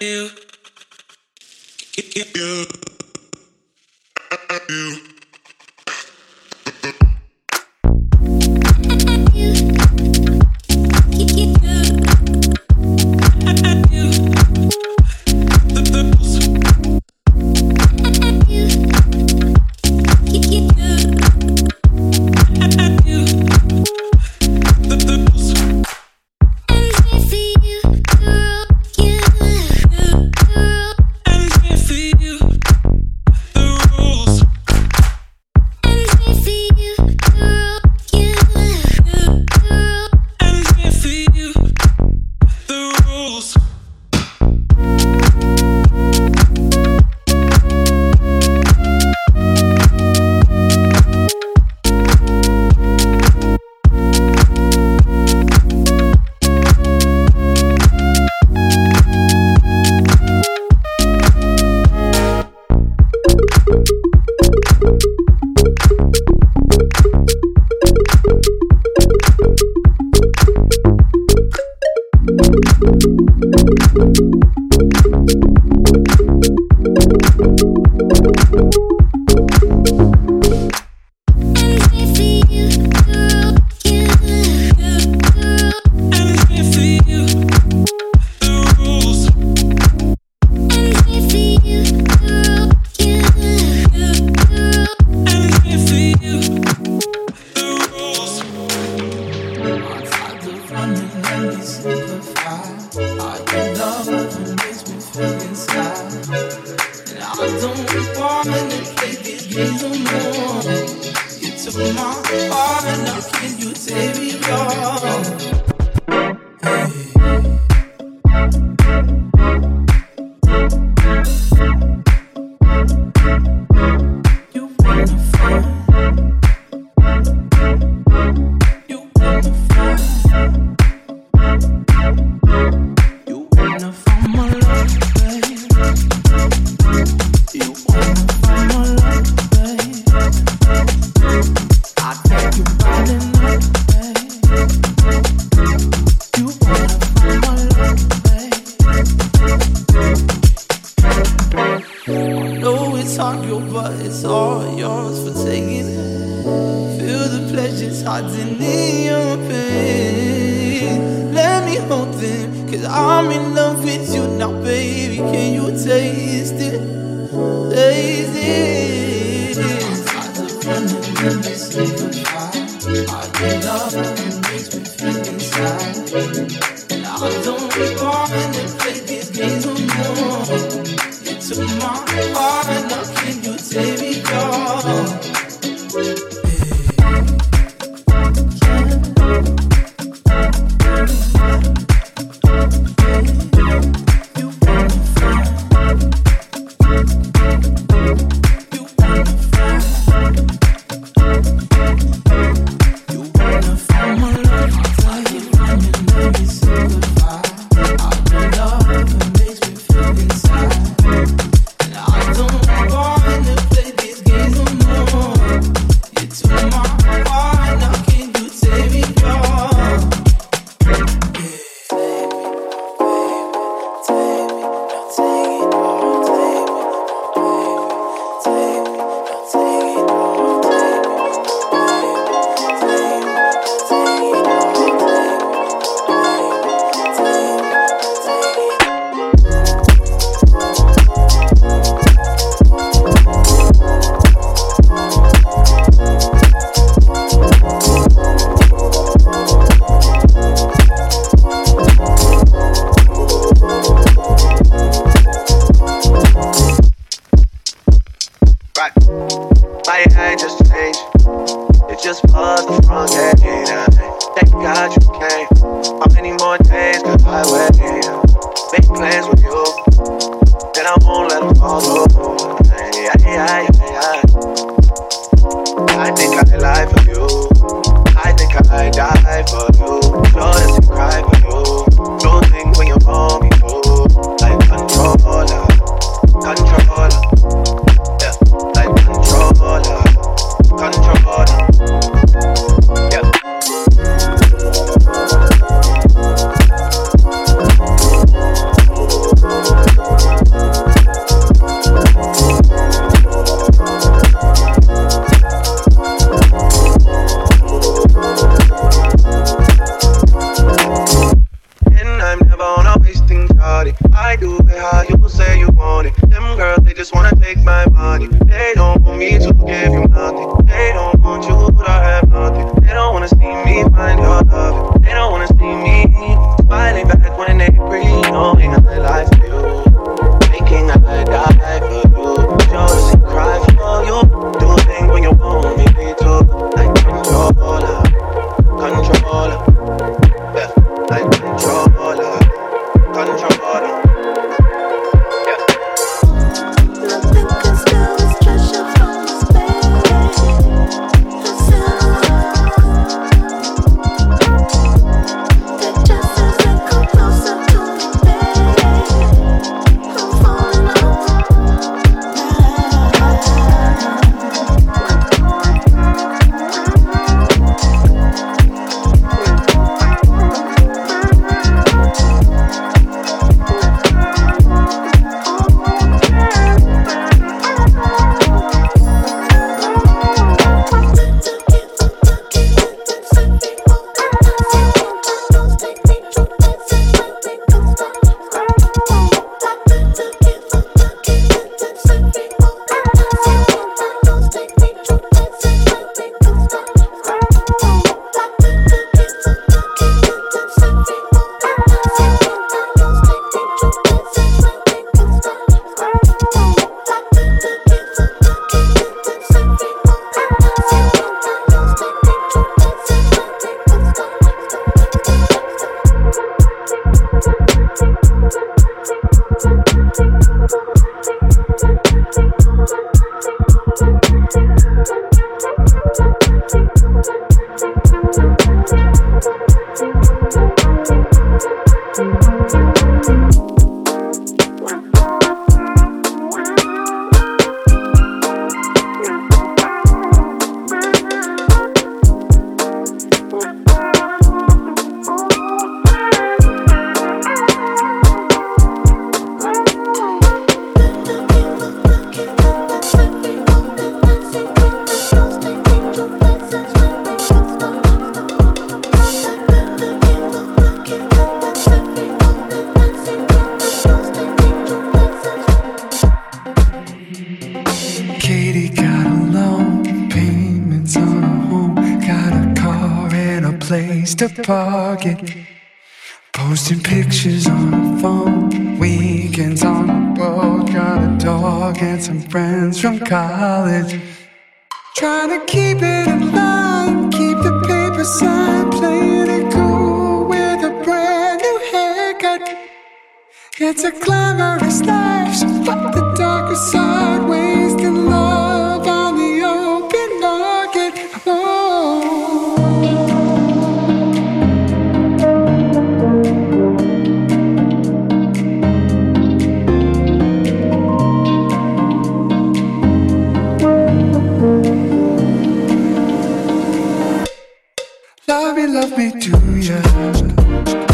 you. Baby. Baby, The pocket. Posting pictures on the phone, weekends on the road. Got a dog and some friends from college. Trying to keep it in line, keep the paper side, playing it cool with a brand new haircut. It's a glamorous life, so fuck the darker side. Love me, love me too, yeah.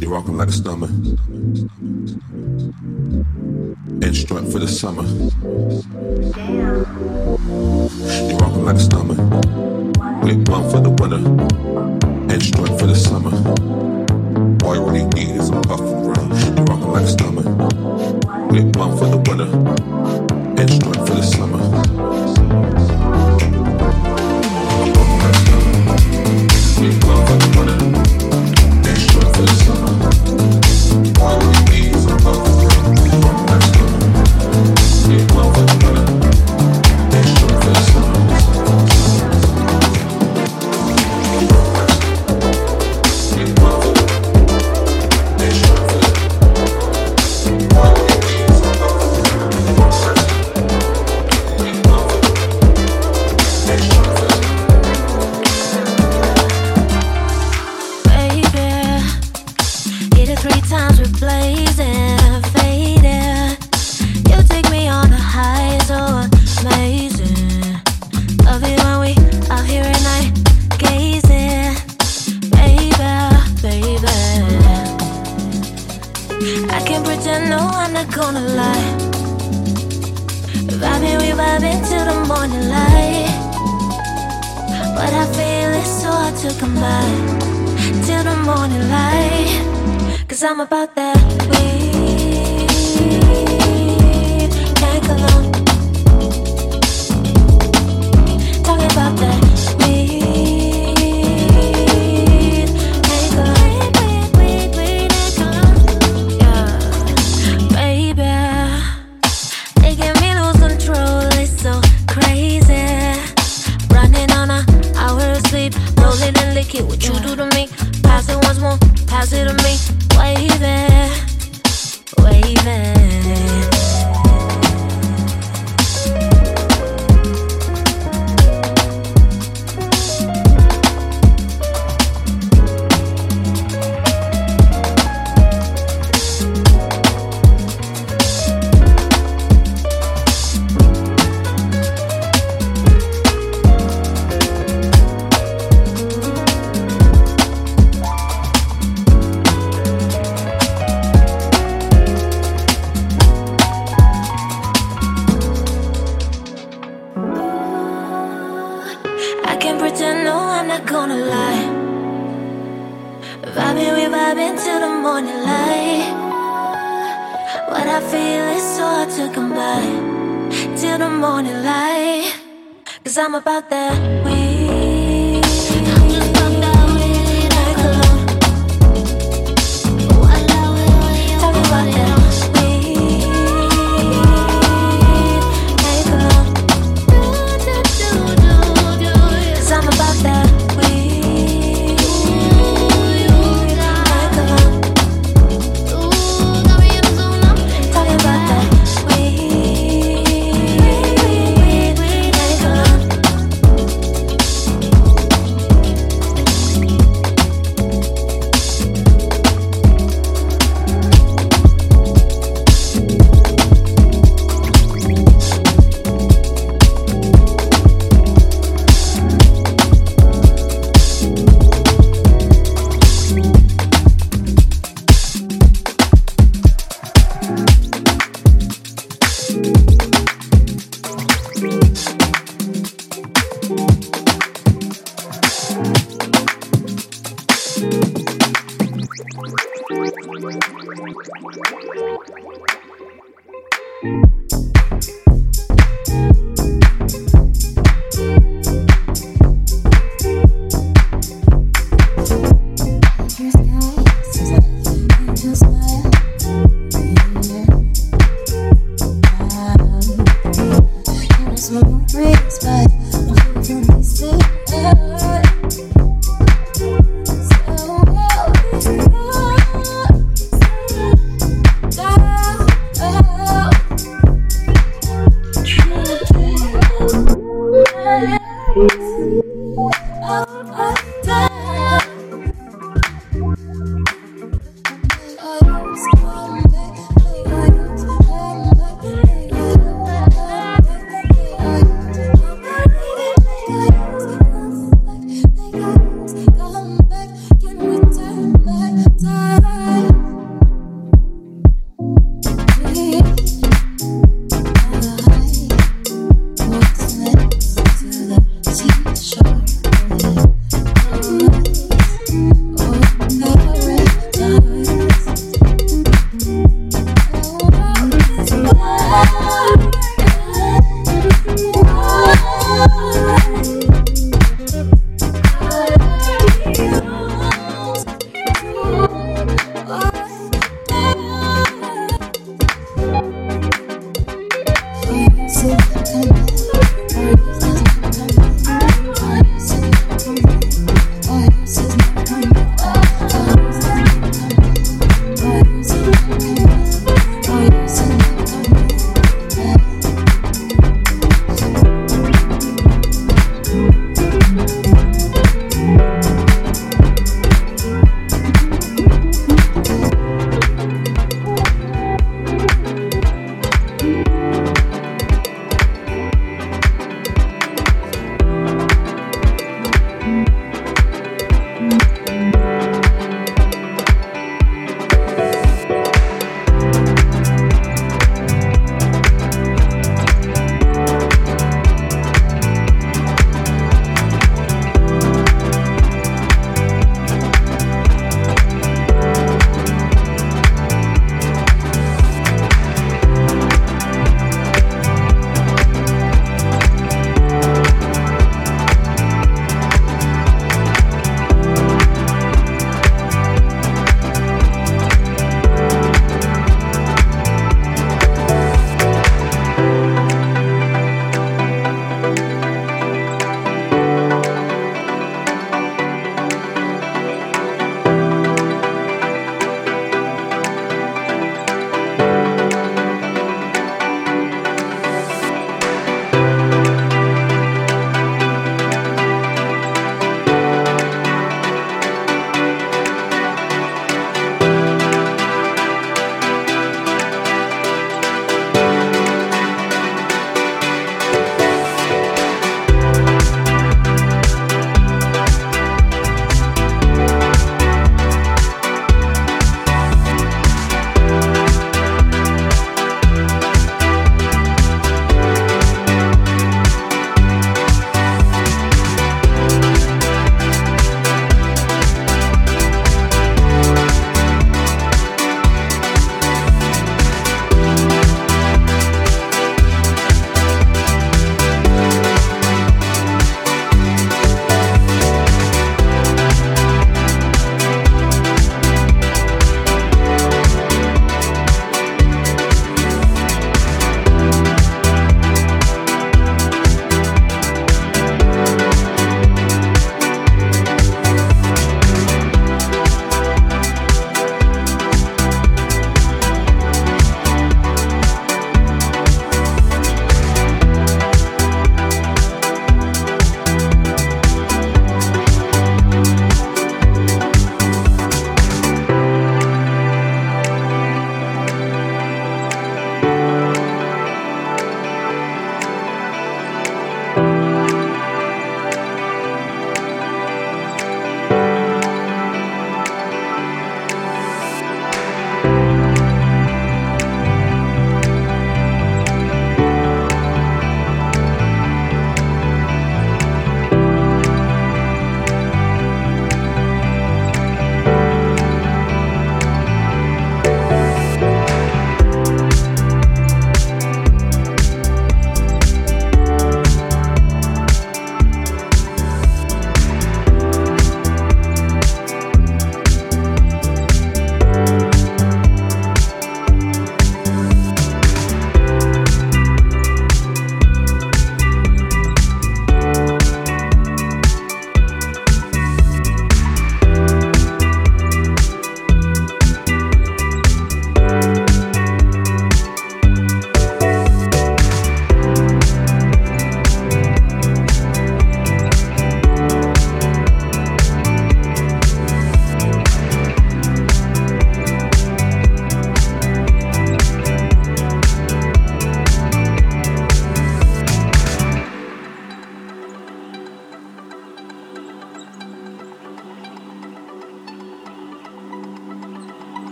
You're rocking like a stomach. Instrument for the summer. hard to come by till the morning light. Cause I'm about that. way.